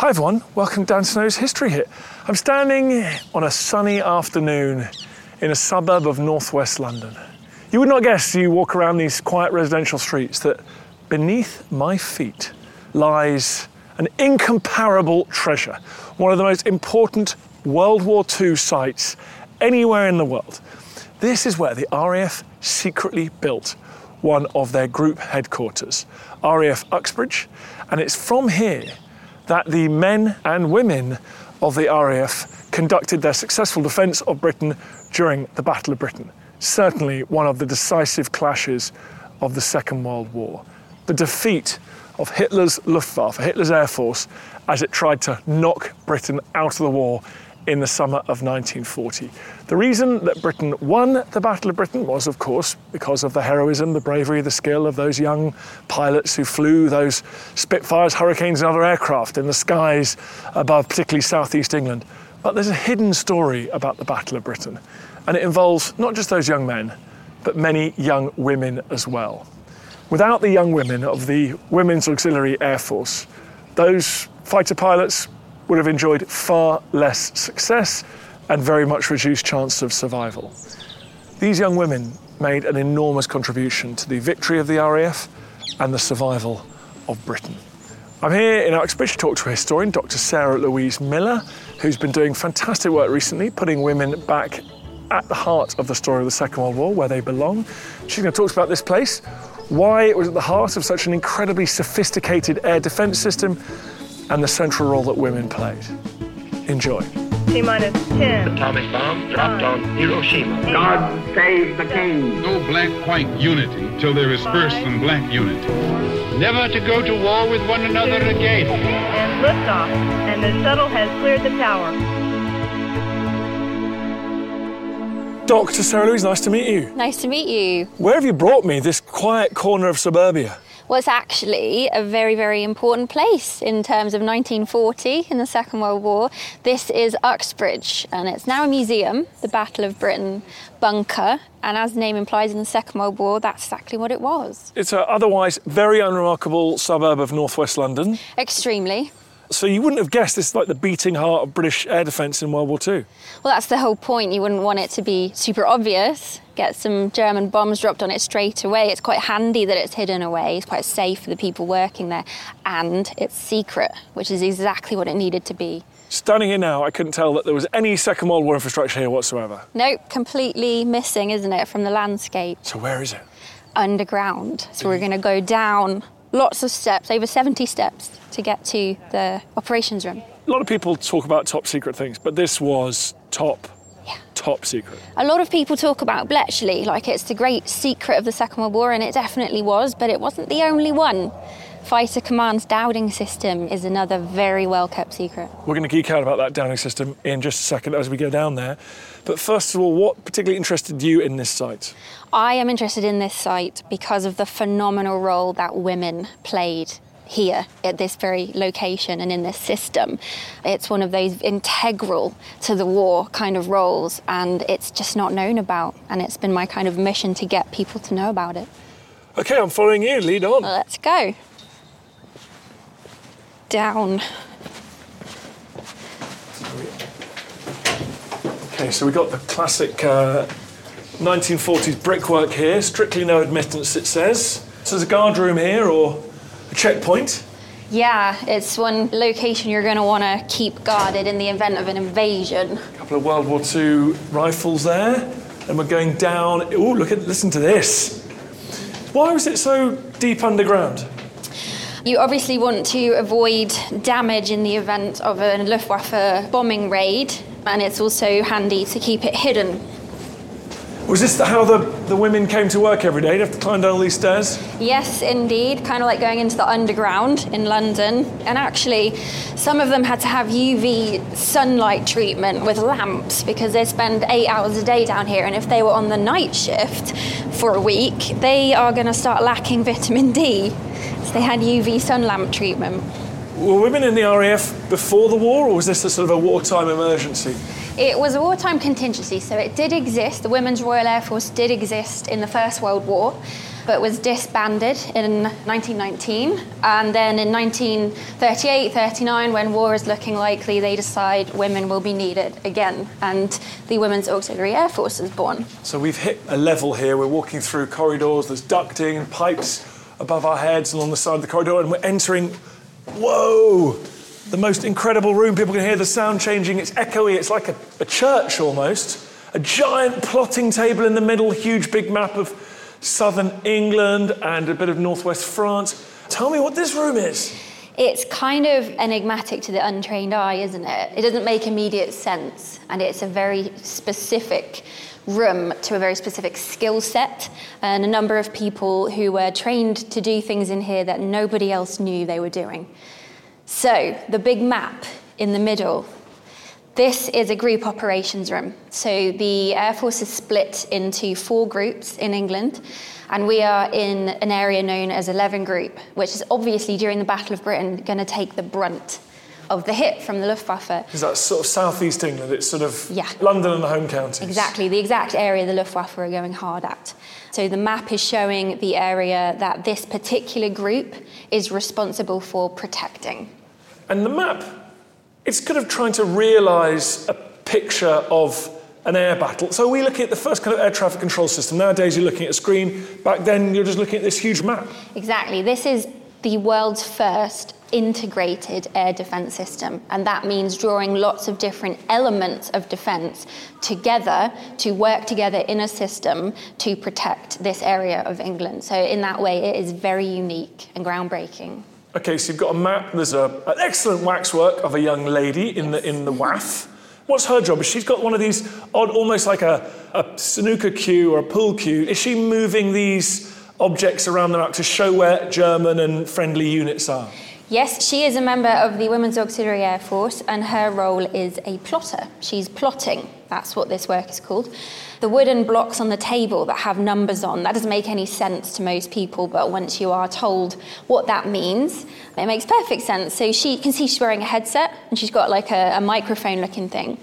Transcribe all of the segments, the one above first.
Hi everyone, welcome to Dan Snow's History Hit. I'm standing on a sunny afternoon in a suburb of northwest London. You would not guess you walk around these quiet residential streets that beneath my feet lies an incomparable treasure, one of the most important World War II sites anywhere in the world. This is where the RAF secretly built one of their group headquarters, RAF Uxbridge, and it's from here that the men and women of the RAF conducted their successful defence of Britain during the Battle of Britain. Certainly one of the decisive clashes of the Second World War. The defeat of Hitler's Luftwaffe, Hitler's Air Force, as it tried to knock Britain out of the war in the summer of 1940. The reason that Britain won the Battle of Britain was, of course, because of the heroism, the bravery, the skill of those young pilots who flew those Spitfires, Hurricanes, and other aircraft in the skies above, particularly southeast England. But there's a hidden story about the Battle of Britain, and it involves not just those young men, but many young women as well. Without the young women of the Women's Auxiliary Air Force, those fighter pilots would have enjoyed far less success and very much reduced chance of survival. These young women made an enormous contribution to the victory of the RAF and the survival of Britain. I'm here in Uxbridge to talk to a historian, Dr. Sarah Louise Miller, who's been doing fantastic work recently, putting women back at the heart of the story of the Second World War, where they belong. She's going to talk about this place, why it was at the heart of such an incredibly sophisticated air defence system, and the central role that women played. Enjoy. T minus 10. Atomic bomb dropped on Hiroshima. God save the king. No black-white unity till there is first some black unity. Never to go to war with one another again. And liftoff. And the shuttle has cleared the tower. Dr. Sarah Louise, nice to meet you. Nice to meet you. Where have you brought me, this quiet corner of suburbia? Was actually a very, very important place in terms of 1940 in the Second World War. This is Uxbridge, and it's now a museum, the Battle of Britain bunker. And as the name implies, in the Second World War, that's exactly what it was. It's an otherwise very unremarkable suburb of northwest London. Extremely. So you wouldn't have guessed this is like the beating heart of British air defence in World War II. Well, that's the whole point. You wouldn't want it to be super obvious. Get some German bombs dropped on it straight away. It's quite handy that it's hidden away. It's quite safe for the people working there. And it's secret, which is exactly what it needed to be. Standing here now, I couldn't tell that there was any Second World War infrastructure here whatsoever. Nope, completely missing, isn't it, from the landscape? So where is it? Underground. So we're going to go down lots of steps, over 70 steps, to get to the operations room. A lot of people talk about top secret things, but this was top, Yeah. top secret. A lot of people talk about Bletchley like it's the great secret of the Second World War, and it definitely was, but it wasn't the only one. Fighter Command's Dowding system is another very well kept secret. We're going to geek out about that Dowding system in just a second as we go down there. But first of all, what particularly interested you in this site? I am interested in this site because of the phenomenal role that women played here at this very location and in this system. It's one of those integral to the war kind of roles, and it's just not known about. And it's been my kind of mission to get people to know about it. Okay, I'm following you. Lead on. Let's go. Down. Okay, so we got the classic uh, 1940s brickwork here, strictly no admittance, it says. So there's a guard room here or a checkpoint. Yeah, it's one location you're going to want to keep guarded in the event of an invasion. A couple of World War II rifles there. And we're going down. Oh, look at, listen to this. Why was it so deep underground? You obviously want to avoid damage in the event of a Luftwaffe bombing raid, and it's also handy to keep it hidden. Was this how the, the women came to work every day? They'd have to climb down all these stairs? Yes, indeed. Kind of like going into the underground in London. And actually, some of them had to have UV sunlight treatment with lamps because they spend eight hours a day down here. And if they were on the night shift for a week, they are going to start lacking vitamin D. So they had UV sun lamp treatment. Were women in the RAF before the war, or was this a sort of a wartime emergency? It was a wartime contingency, so it did exist. The Women's Royal Air Force did exist in the First World War, but was disbanded in 1919. And then in 1938 39, when war is looking likely, they decide women will be needed again. And the Women's Auxiliary Air Force is born. So we've hit a level here. We're walking through corridors, there's ducting and pipes above our heads along the side of the corridor, and we're entering. Whoa! The most incredible room. People can hear the sound changing. It's echoey. It's like a, a, church almost. A giant plotting table in the middle, huge big map of southern England and a bit of northwest France. Tell me what this room is. It's kind of enigmatic to the untrained eye, isn't it? It doesn't make immediate sense, and it's a very specific room to a very specific skill set and a number of people who were trained to do things in here that nobody else knew they were doing. So, the big map in the middle. This is a group operations room. So, the Air Force is split into four groups in England, and we are in an area known as 11 Group, which is obviously during the Battle of Britain going to take the brunt of the hit from the Luftwaffe. Is that sort of southeast England? It's sort of yeah. London and the home counties. Exactly, the exact area the Luftwaffe are going hard at. So the map is showing the area that this particular group is responsible for protecting. And the map, it's kind of trying to realise a picture of an air battle. So we looking at the first kind of air traffic control system. Nowadays you're looking at a screen. Back then you're just looking at this huge map. Exactly. This is the world's first integrated air defence system. And that means drawing lots of different elements of defence together to work together in a system to protect this area of England. So, in that way, it is very unique and groundbreaking. Okay, so you've got a map. There's a, an excellent waxwork of a young lady in the in the WAAF. What's her job? She's got one of these odd, almost like a, a snooker cue or a pool cue. Is she moving these objects around the map to show where German and friendly units are? Yes, she is a member of the Women's Auxiliary Air Force, and her role is a plotter. She's plotting. That's what this work is called. The wooden blocks on the table that have numbers on, that doesn't make any sense to most people, but once you are told what that means, it makes perfect sense. So she can see she's wearing a headset, and she's got like a, a microphone looking thing.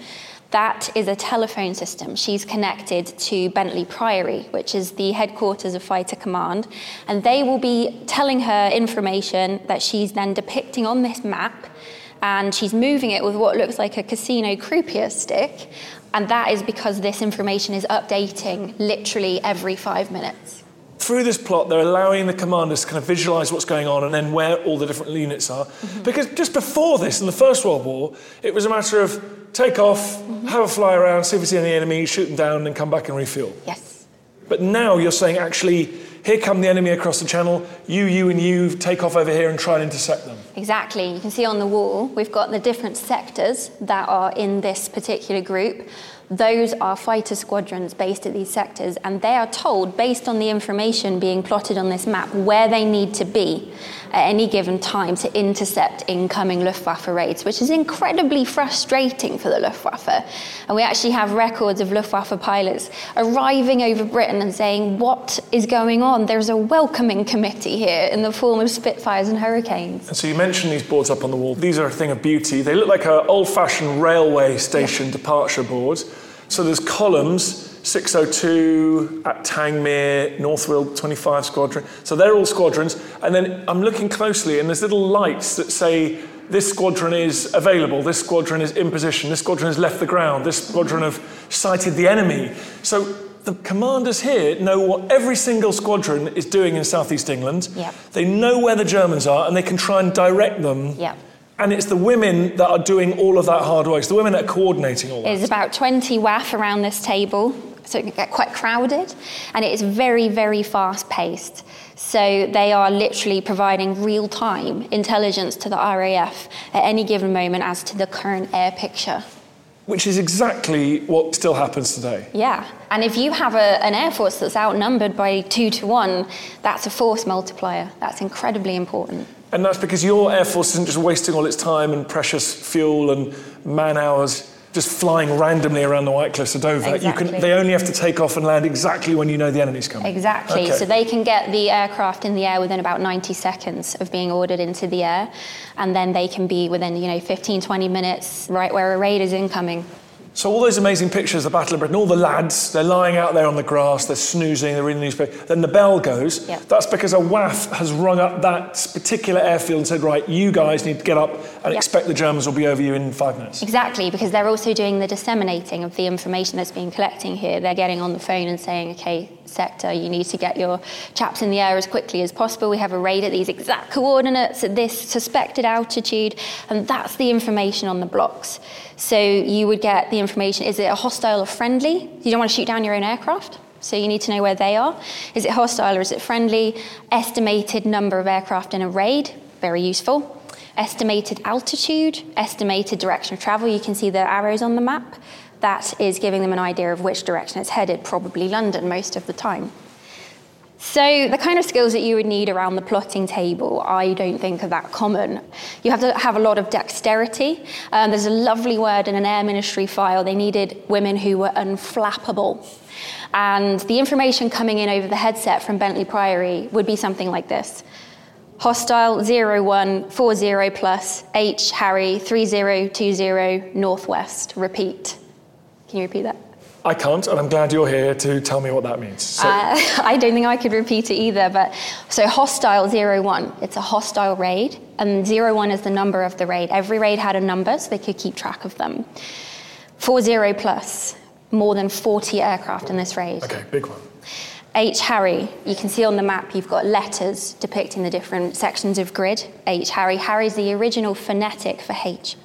That is a telephone system. She's connected to Bentley Priory, which is the headquarters of Fighter Command, and they will be telling her information that she's then depicting on this map. And she's moving it with what looks like a casino croupier stick. And that is because this information is updating literally every five minutes through this plot, they're allowing the commanders to kind of visualize what's going on and then where all the different units are. Mm-hmm. Because just before this, in the First World War, it was a matter of take off, mm-hmm. have a fly around, see if we see any enemies, shoot them down, and come back and refuel. Yes. But now you're saying, actually, here come the enemy across the channel, you, you, and you take off over here and try and intercept them. Exactly. You can see on the wall, we've got the different sectors that are in this particular group. Those are fighter squadrons based at these sectors, and they are told, based on the information being plotted on this map, where they need to be at any given time to intercept incoming Luftwaffe raids, which is incredibly frustrating for the Luftwaffe. And we actually have records of Luftwaffe pilots arriving over Britain and saying, What is going on? There's a welcoming committee here in the form of Spitfires and Hurricanes. And so you mentioned these boards up on the wall. These are a thing of beauty. They look like an old fashioned railway station yeah. departure boards. So there's columns 602 at Tangmere, North Weald 25 Squadron. So they're all squadrons. And then I'm looking closely, and there's little lights that say this squadron is available, this squadron is in position, this squadron has left the ground, this squadron have sighted the enemy. So the commanders here know what every single squadron is doing in southeast England. Yep. They know where the Germans are and they can try and direct them. Yep. And it's the women that are doing all of that hard work. It's the women that are coordinating all that. There's about 20 WAAF around this table, so it can get quite crowded, and it is very, very fast paced. So they are literally providing real time intelligence to the RAF at any given moment as to the current air picture. Which is exactly what still happens today. Yeah, and if you have a, an air force that's outnumbered by two to one, that's a force multiplier. That's incredibly important. And that's because your Air Force isn't just wasting all its time and precious fuel and man hours just flying randomly around the White Cliffs of Dover. You can, they only have to take off and land exactly when you know the enemy's coming. Exactly. Okay. So they can get the aircraft in the air within about 90 seconds of being ordered into the air, and then they can be within, you know, 15, 20 minutes right where a raid is incoming. So all those amazing pictures of the Battle of Britain, all the lads, they're lying out there on the grass, they're snoozing, they're reading the newspaper. Then the bell goes. Yeah. That's because a WAAF has rung up that particular airfield and said, right, you guys need to get up and Yeah. expect the Germans will be over you in five minutes. Exactly, because they're also doing the disseminating of the information that's being collecting here. They're getting on the phone and saying, okay, sector, you need to get your chaps in the air as quickly as possible. We have a raid at these exact coordinates at this suspected altitude, and that's the information on the blocks. So you would get the information is it a hostile or friendly? You don't want to shoot down your own aircraft. So you need to know where they are. Is it hostile or is it friendly? Estimated number of aircraft in a raid, very useful estimated altitude, estimated direction of travel. You can see the arrows on the map. That is giving them an idea of which direction it's headed, probably London most of the time. So, the kind of skills that you would need around the plotting table, I don't think are that common. You have to have a lot of dexterity. Um, there's a lovely word in an Air Ministry file. They needed women who were unflappable. And the information coming in over the headset from Bentley Priory would be something like this Hostile 0140 plus H Harry 3020 Northwest. Repeat. Can you repeat that? I can't, and I'm glad you're here to tell me what that means. So, Uh, I don't think I could repeat it either, but so hostile 01, it's a hostile raid, and 01 is the number of the raid. Every raid had a number, so they could keep track of them. 40 plus, more than 40 aircraft in this raid. okay, big one. H Harry, you can see on the map you've got letters depicting the different sections of grid. H Harry. Harry's the original phonetic for H.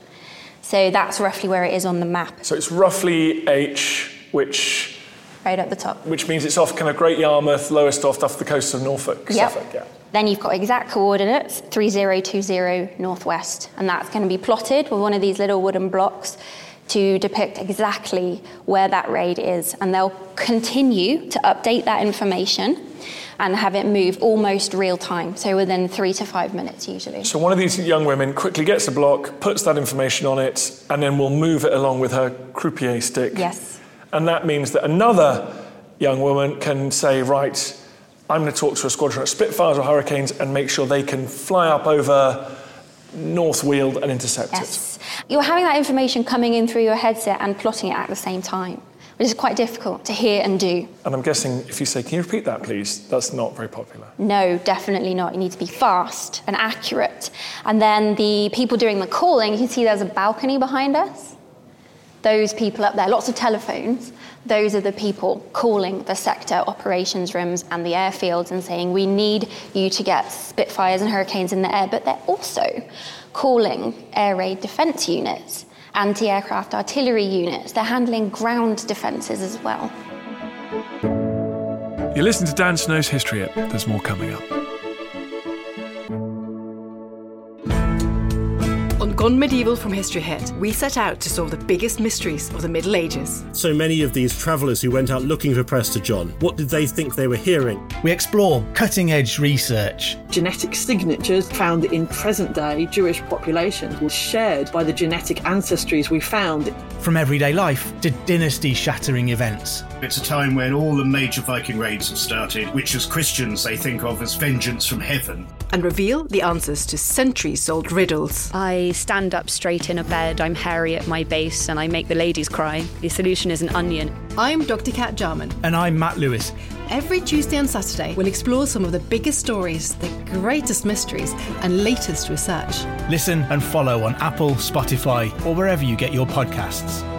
So that's roughly where it is on the map, So it's roughly H, which right at the top. which means it's off kind of Great Yarmouth, Lowestoft off the coast of Norfolk, Yep. Suffolk. Yeah. Then you've got exact coordinates, 3020 northwest, and that's going to be plotted with one of these little wooden blocks to depict exactly where that raid is. And they'll continue to update that information and have it move almost real time, so within three to five minutes usually. So one of these young women quickly gets a block, puts that information on it, and then will move it along with her croupier stick. Yes. And that means that another young woman can say, right, I'm going to talk to a squadron of Spitfires or Hurricanes and make sure they can fly up over North Weald and intercept it. Yes. You're having that information coming in through your headset and plotting it at the same time, which is quite difficult to hear and do. And I'm guessing if you say, can you repeat that, please? That's not very popular. No, definitely not. You need to be fast and accurate. And then the people doing the calling, you can see there's a balcony behind us. Those people up there, lots of telephones. Those are the people calling the sector operations rooms and the airfields and saying, we need you to get Spitfires and Hurricanes in the air. But they're also calling air raid defense units, anti aircraft artillery units. They're handling ground defenses as well. You listen to Dan Snow's History Hit. There's more coming up. Gone Medieval from History Hit, we set out to solve the biggest mysteries of the Middle Ages. So many of these travellers who went out looking for Prester John, what did they think they were hearing? We explore cutting edge research. Genetic signatures found in present day Jewish populations were shared by the genetic ancestries we found. From everyday life to dynasty shattering events. It's a time when all the major Viking raids have started, which as Christians they think of as vengeance from heaven. And reveal the answers to centuries old riddles. I stand up straight in a bed, I'm hairy at my base, and I make the ladies cry. The solution is an onion. I'm Dr. Cat Jarman. And I'm Matt Lewis. Every Tuesday and Saturday, we'll explore some of the biggest stories, the greatest mysteries, and latest research. Listen and follow on Apple, Spotify, or wherever you get your podcasts.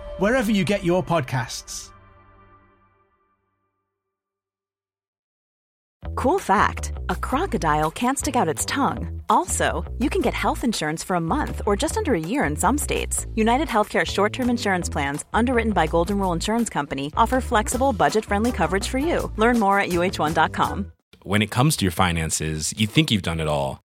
wherever you get your podcasts. Cool fact a crocodile can't stick out its tongue. Also, you can get health insurance for a month or just under a year in some states. United Healthcare short term insurance plans, underwritten by Golden Rule Insurance Company, offer flexible, budget friendly coverage for you. Learn more at uh1.com. When it comes to your finances, you think you've done it all.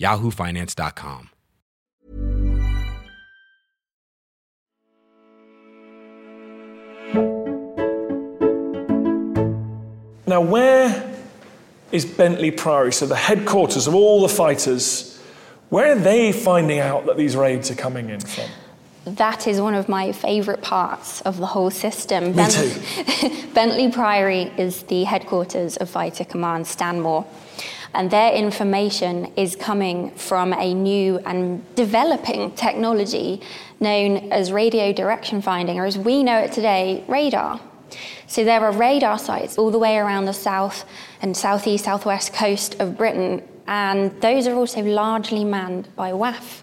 yahoofinance.com. Now, where is Bentley Priory? So, the headquarters of all the fighters, where are they finding out that these raids are coming in from? That is one of my favourite parts of the whole system. Me too. Bentley Priory is the headquarters of Fighter Command Stanmore. And their information is coming from a new and developing technology known as radio direction finding, or as we know it today, radar. So there are radar sites all the way around the south and southeast, southwest coast of Britain, and those are also largely manned by WAAF.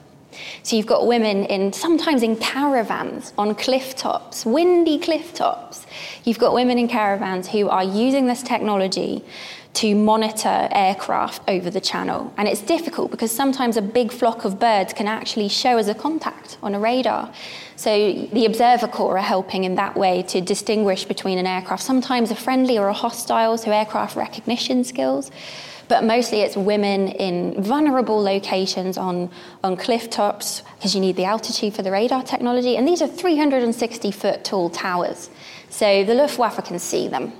So you've got women in sometimes in caravans on cliff tops, windy cliff tops. You've got women in caravans who are using this technology to monitor aircraft over the channel. And it's difficult because sometimes a big flock of birds can actually show as a contact on a radar. So the observer corps are helping in that way to distinguish between an aircraft, sometimes a friendly or a hostile, so aircraft recognition skills. But mostly it's women in vulnerable locations on, on cliff tops, because you need the altitude for the radar technology. And these are 360 foot tall towers. So the Luftwaffe can see them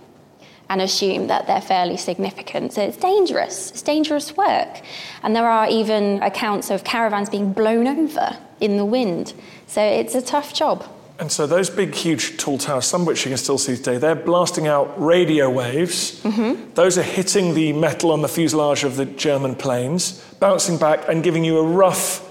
and assume that they're fairly significant. So it's dangerous. It's dangerous work. And there are even accounts of caravans being blown over in the wind. So it's a tough job. And so those big, huge tall towers, some of which you can still see today, they're blasting out radio waves. Mm-hmm. Those are hitting the metal on the fuselage of the German planes, bouncing back and giving you a rough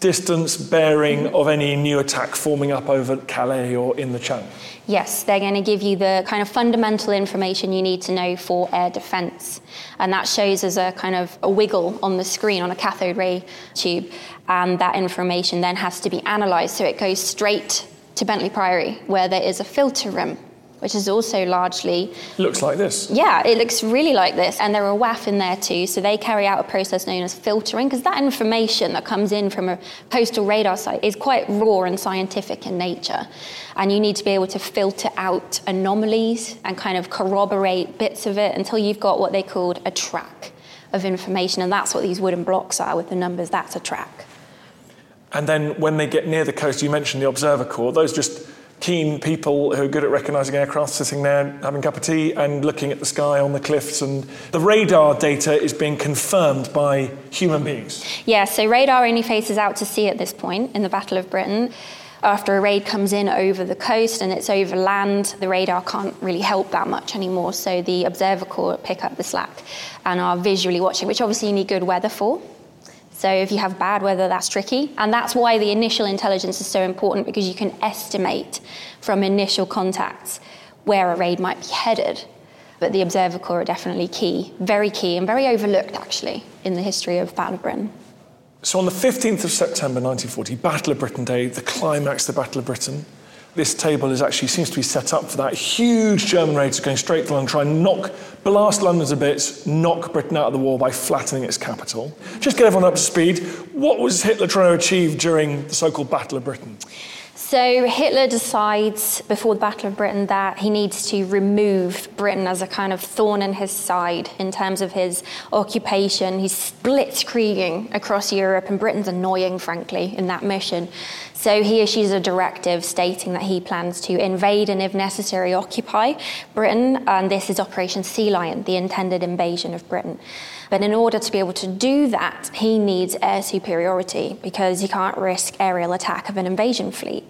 distance bearing of any new attack forming up over Calais or in the Channel. Yes, they're going to give you the kind of fundamental information you need to know for air defence. And that shows as a kind of a wiggle on the screen on a cathode ray tube. And that information then has to be analysed. So it goes straight to Bentley Priory, where there is a filter room which is also largely. Looks like this. Yeah, it looks really like this. And there are WAAF in there too, so they carry out a process known as filtering, because that information that comes in from a postal radar site is quite raw and scientific in nature. And you need to be able to filter out anomalies and kind of corroborate bits of it until you've got what they called a track of information. And that's what these wooden blocks are with the numbers, that's a track. And then when they get near the coast, you mentioned the observer corps, those just keen people who are good at recognizing aircraft sitting there having a cup of tea and looking at the sky on the cliffs and the radar data is being confirmed by human beings yeah so radar only faces out to sea at this point in the battle of britain after a raid comes in over the coast and it's over land, the radar can't really help that much anymore. So the observer corps pick up the slack and are visually watching, which obviously you need good weather for. So if you have bad weather, that's tricky. And that's why the initial intelligence is so important because you can estimate from initial contacts where a raid might be headed. But the Observer Corps are definitely key, very key, and very overlooked actually in the history of Battle of Britain. So on the 15th of September 1940, Battle of Britain Day, the climax of the Battle of Britain, this table is actually seems to be set up for that huge German raiders going straight to London, try and knock, blast London to bits, knock Britain out of the war by flattening its capital. Just get everyone up to speed. What was Hitler trying to achieve during the so-called Battle of Britain? So Hitler decides before the Battle of Britain that he needs to remove Britain as a kind of thorn in his side in terms of his occupation. He's blitzkrieging across Europe, and Britain's annoying, frankly, in that mission. So he issues a directive stating that he plans to invade and, if necessary, occupy Britain. And this is Operation Sea Lion, the intended invasion of Britain. But in order to be able to do that, he needs air superiority because he can't risk aerial attack of an invasion fleet.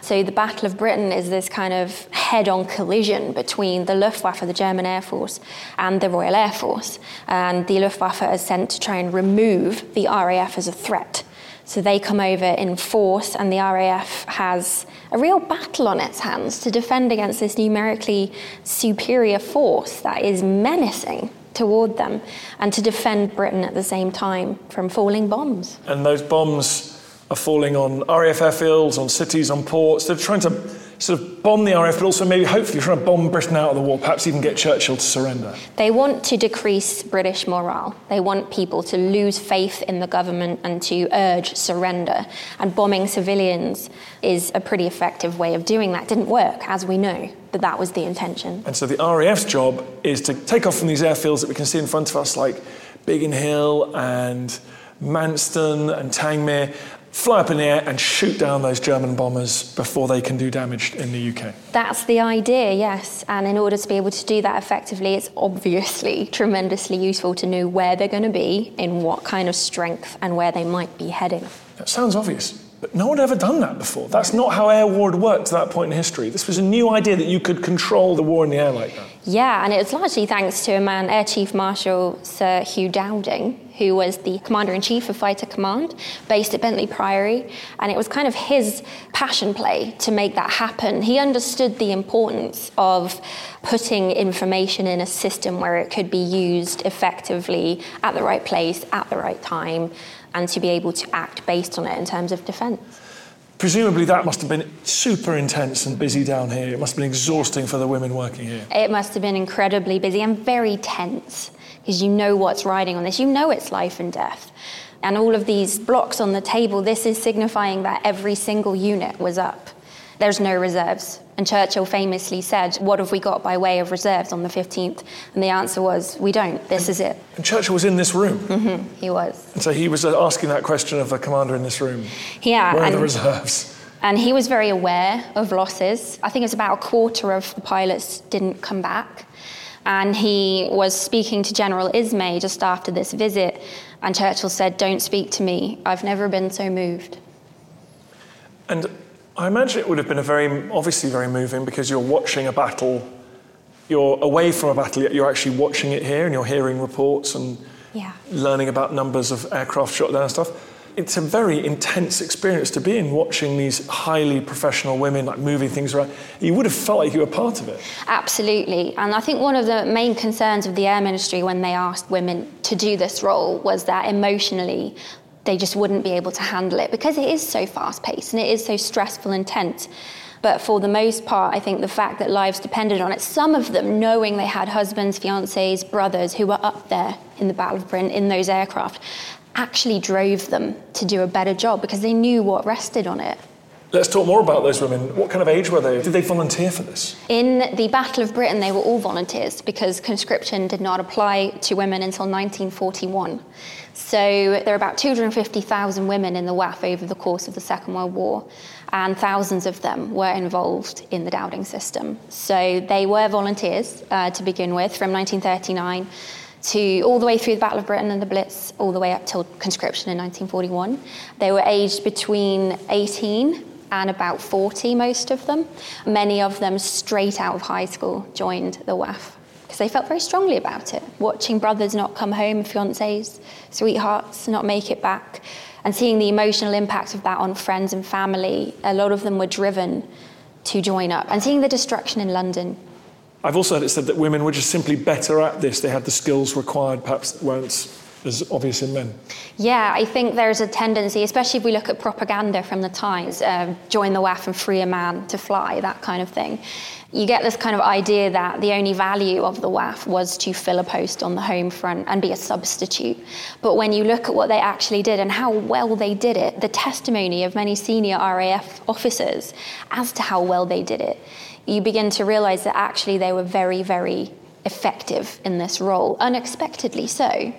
So the Battle of Britain is this kind of head-on collision between the Luftwaffe, the German Air Force, and the Royal Air Force. And the Luftwaffe is sent to try and remove the RAF as a threat. So they come over in force, and the RAF has a real battle on its hands to defend against this numerically superior force that is menacing toward them and to defend Britain at the same time from falling bombs. And those bombs are falling on RAF airfields, on cities, on ports. They're trying to sort of bomb the RAF, but also maybe hopefully trying to bomb Britain out of the war, perhaps even get Churchill to surrender. They want to decrease British morale. They want people to lose faith in the government and to urge surrender. And bombing civilians is a pretty effective way of doing that. It didn't work, as we know, but that was the intention. And so the RAF's job is to take off from these airfields that we can see in front of us, like Biggin Hill and Manston and Tangmere, fly up in the air and shoot down those German bombers before they can do damage in the UK. That's the idea, yes. And in order to be able to do that effectively, it's obviously tremendously useful to know where they're going to be, in what kind of strength, and where they might be heading. That sounds obvious. But no one had ever done that before. That's not how air war had worked to that point in history. This was a new idea that you could control the war in the air like that. Yeah, and it was largely thanks to a man, Air Chief Marshal Sir Hugh Dowding, who was the Commander in Chief of Fighter Command, based at Bentley Priory. And it was kind of his passion play to make that happen. He understood the importance of putting information in a system where it could be used effectively at the right place, at the right time, and to be able to act based on it in terms of defence. Presumably, that must have been super intense and busy down here. It must have been exhausting for the women working here. It must have been incredibly busy and very tense because you know what's riding on this. You know it's life and death. And all of these blocks on the table, this is signifying that every single unit was up. There's no reserves. And Churchill famously said, What have we got by way of reserves on the 15th? And the answer was, We don't. This and, is it. And Churchill was in this room. Mm-hmm, he was. And so he was uh, asking that question of the commander in this room. Yeah. Where are the reserves? And he was very aware of losses. I think it was about a quarter of the pilots didn't come back. And he was speaking to General Ismay just after this visit, and Churchill said, Don't speak to me. I've never been so moved. And I imagine it would have been a very, obviously, very moving because you're watching a battle. You're away from a battle, yet you're actually watching it here and you're hearing reports and yeah. learning about numbers of aircraft shot down and stuff it's a very intense experience to be in watching these highly professional women like moving things around. You would have felt like you were part of it. Absolutely. And I think one of the main concerns of the Air Ministry when they asked women to do this role was that emotionally they just wouldn't be able to handle it because it is so fast paced and it is so stressful and tense. But for the most part, I think the fact that lives depended on it, some of them knowing they had husbands, fiancés, brothers who were up there in the Battle of Britain in those aircraft, actually drove them to do a better job because they knew what rested on it. Let's talk more about those women. What kind of age were they? Did they volunteer for this? In the Battle of Britain, they were all volunteers because conscription did not apply to women until 1941. So there are about 250,000 women in the WAAF over the course of the Second World War, and thousands of them were involved in the Dowding system. So they were volunteers uh, to begin with from 1939 to all the way through the Battle of Britain and the Blitz, all the way up till conscription in 1941. They were aged between 18 and about 40, most of them. Many of them straight out of high school joined the WAAF because they felt very strongly about it. Watching brothers not come home, fiancés, sweethearts not make it back, and seeing the emotional impact of that on friends and family, a lot of them were driven to join up. And seeing the destruction in London I've also heard it said that women were just simply better at this. They had the skills required, perhaps weren't as obvious in men. Yeah, I think there's a tendency, especially if we look at propaganda from the times, uh, join the WAAF and free a man to fly, that kind of thing. You get this kind of idea that the only value of the WAAF was to fill a post on the home front and be a substitute. But when you look at what they actually did and how well they did it, the testimony of many senior RAF officers as to how well they did it, you begin to realize that actually they were very, very effective in this role, unexpectedly so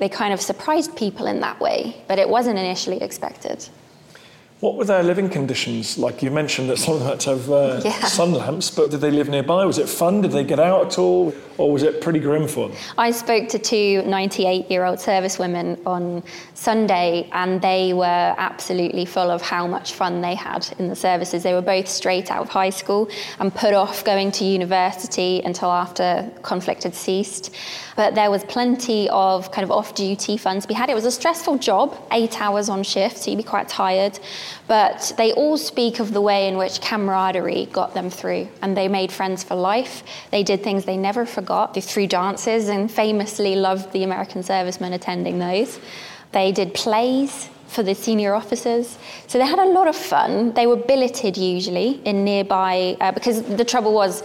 they kind of surprised people in that way, but it wasn't initially expected. What were their living conditions like? You mentioned that some of them had to have uh, yeah. sun lamps, but did they live nearby? Was it fun? Did they get out at all? Or was it pretty grim for them? I spoke to two 98 year old servicewomen on Sunday, and they were absolutely full of how much fun they had in the services. They were both straight out of high school and put off going to university until after conflict had ceased. But there was plenty of kind of off duty fun to be had. It was a stressful job, eight hours on shift, so you'd be quite tired. But they all speak of the way in which camaraderie got them through, and they made friends for life. They did things they never forgot. They threw dances and famously loved the American servicemen attending those. They did plays for the senior officers. So they had a lot of fun. They were billeted usually in nearby, uh, because the trouble was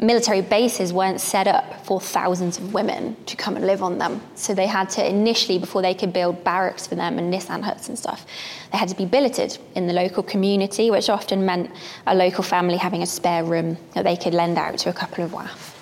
military bases weren't set up for thousands of women to come and live on them. So they had to initially, before they could build barracks for them and Nissen huts and stuff, they had to be billeted in the local community, which often meant a local family having a spare room that they could lend out to a couple of WAAF.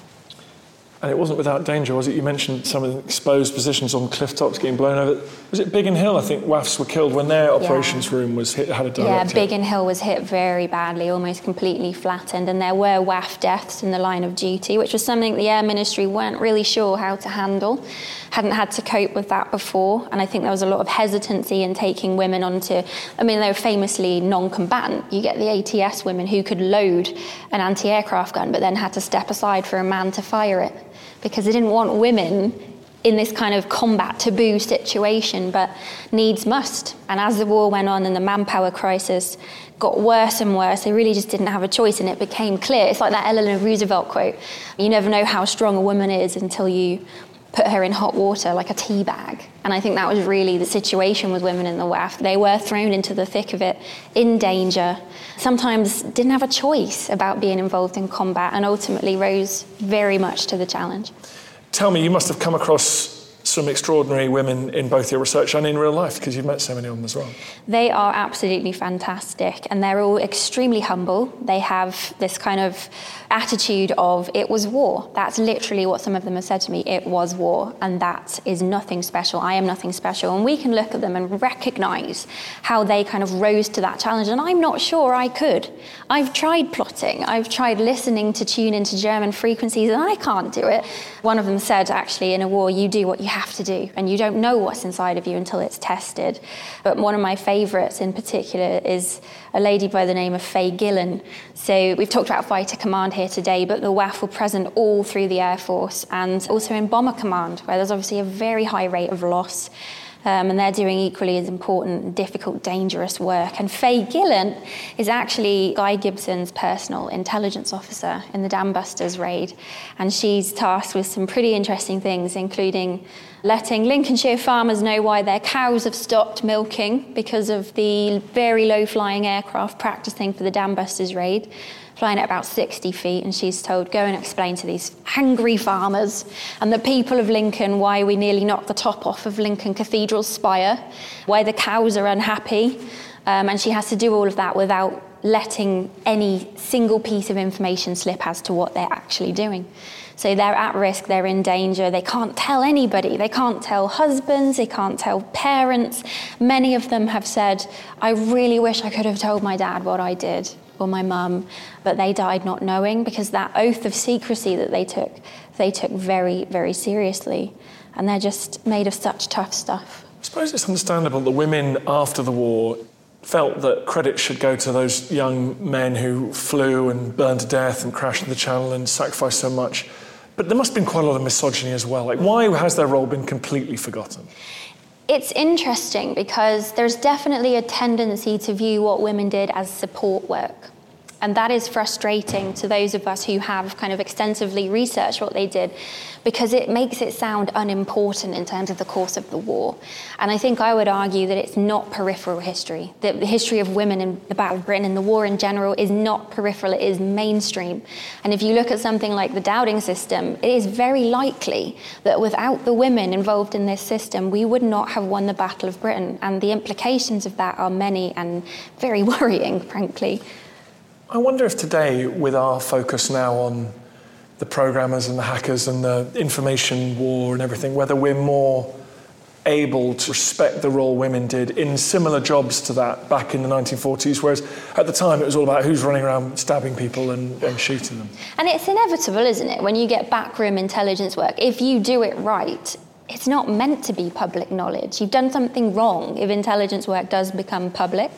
And it wasn't without danger, was it? You mentioned some of the exposed positions on cliff tops getting blown over. Was it Biggin Hill? I think WAAFs were killed when their operations yeah. room was hit, had a direct Yeah, Biggin Hill was hit very badly, almost completely flattened. And there were WAAF deaths in the line of duty, which was something the Air Ministry weren't really sure how to handle. Hadn't had to cope with that before. And I think there was a lot of hesitancy in taking women onto, I mean, they were famously non combatant. You get the ATS women who could load an anti aircraft gun, but then had to step aside for a man to fire it because they didn't want women in this kind of combat taboo situation, but needs must. And as the war went on and the manpower crisis got worse and worse, they really just didn't have a choice, and it became clear. It's like that Eleanor Roosevelt quote you never know how strong a woman is until you put her in hot water like a tea bag. And I think that was really the situation with women in the WAAF. They were thrown into the thick of it, in danger, sometimes didn't have a choice about being involved in combat, and ultimately rose very much to the challenge. Tell me, you must have come across some extraordinary women in both your research and in real life because you've met so many of them as well. They are absolutely fantastic and they're all extremely humble. They have this kind of attitude of it was war. That's literally what some of them have said to me. It was war and that is nothing special. I am nothing special. And we can look at them and recognize how they kind of rose to that challenge. And I'm not sure I could. I've tried plotting. I've tried listening to tune into German frequencies and I can't do it. One of them said actually in a war you do what you have to do, and you don't know what's inside of you until it's tested. But one of my favourites in particular is a lady by the name of Fay Gillon. So we've talked about fighter command here today, but the WAAF were present all through the Air Force and also in bomber command, where there's obviously a very high rate of loss. Um, and they're doing equally as important, difficult, dangerous work. And Fay Gillon is actually Guy Gibson's personal intelligence officer in the Dambusters raid. And she's tasked with some pretty interesting things, including letting Lincolnshire farmers know why their cows have stopped milking because of the very low flying aircraft practicing for the Dambusters raid flying at about 60 feet, and she's told, Go and explain to these angry farmers and the people of Lincoln why we nearly knocked the top off of Lincoln Cathedral's spire, why the cows are unhappy. Um, and she has to do all of that without letting any single piece of information slip as to what they're actually doing. So they're at risk, they're in danger, they can't tell anybody, they can't tell husbands, they can't tell parents. Many of them have said, I really wish I could have told my dad what I did or my mum, but they died not knowing because that oath of secrecy that they took, they took very, very seriously. And they're just made of such tough stuff. I suppose it's understandable that women after the war felt that credit should go to those young men who flew and burned to death and crashed in the channel and sacrificed so much. But there must have been quite a lot of misogyny as well. Like, why has their role been completely forgotten? It's interesting because there's definitely a tendency to view what women did as support work. And that is frustrating to those of us who have kind of extensively researched what they did because it makes it sound unimportant in terms of the course of the war. And I think I would argue that it's not peripheral history. That the history of women in the Battle of Britain and the war in general is not peripheral, it is mainstream. And if you look at something like the Dowding system, it is very likely that without the women involved in this system, we would not have won the Battle of Britain. And the implications of that are many and very worrying, frankly. I wonder if today, with our focus now on the programmers and the hackers and the information war and everything, whether we're more able to respect the role women did in similar jobs to that back in the 1940s, whereas at the time it was all about who's running around stabbing people and, and shooting them. And it's inevitable, isn't it, when you get backroom intelligence work, if you do it right, it's not meant to be public knowledge. You've done something wrong if intelligence work does become public.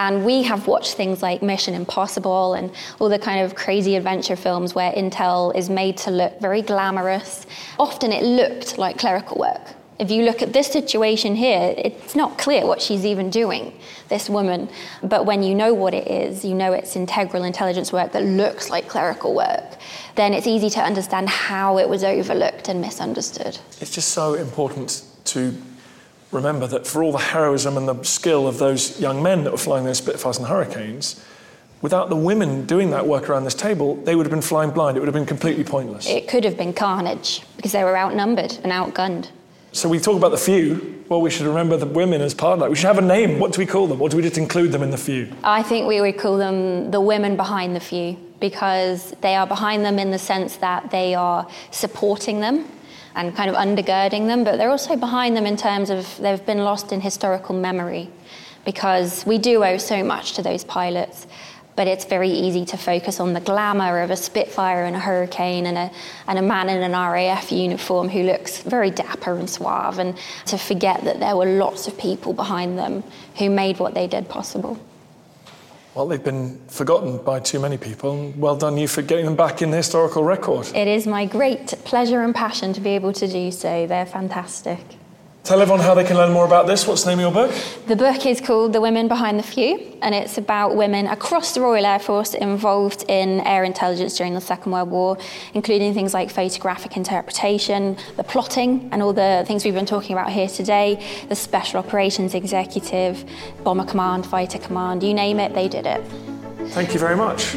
And we have watched things like Mission Impossible and all the kind of crazy adventure films where intel is made to look very glamorous. Often it looked like clerical work. If you look at this situation here, it's not clear what she's even doing, this woman. But when you know what it is, you know it's integral intelligence work that looks like clerical work, then it's easy to understand how it was overlooked and misunderstood. It's just so important to remember that for all the heroism and the skill of those young men that were flying those Spitfires and Hurricanes, without the women doing that work around this table, they would have been flying blind. It would have been completely pointless. It could have been carnage because they were outnumbered and outgunned. So we talk about the few. Well, we should remember the women as part of that. We should have a name. What do we call them? Or do we just include them in the few? I think we would call them the women behind the few because they are behind them in the sense that they are supporting them and kind of undergirding them, but they're also behind them in terms of they've been lost in historical memory because we do owe so much to those pilots but it's very easy to focus on the glamour of a Spitfire and a Hurricane and a, and a man in an RAF uniform who looks very dapper and suave, and to forget that there were lots of people behind them who made what they did possible. Well, they've been forgotten by too many people. Well done you for getting them back in the historical record. It is my great pleasure and passion to be able to do so. They're fantastic. Tell everyone how they can learn more about this. What's the name of your book? The book is called The Women Behind the Few, and it's about women across the Royal Air Force involved in air intelligence during the Second World War, including things like photographic interpretation, the plotting, and all the things we've been talking about here today the Special Operations Executive, Bomber Command, Fighter Command, you name it, they did it. Thank you very much.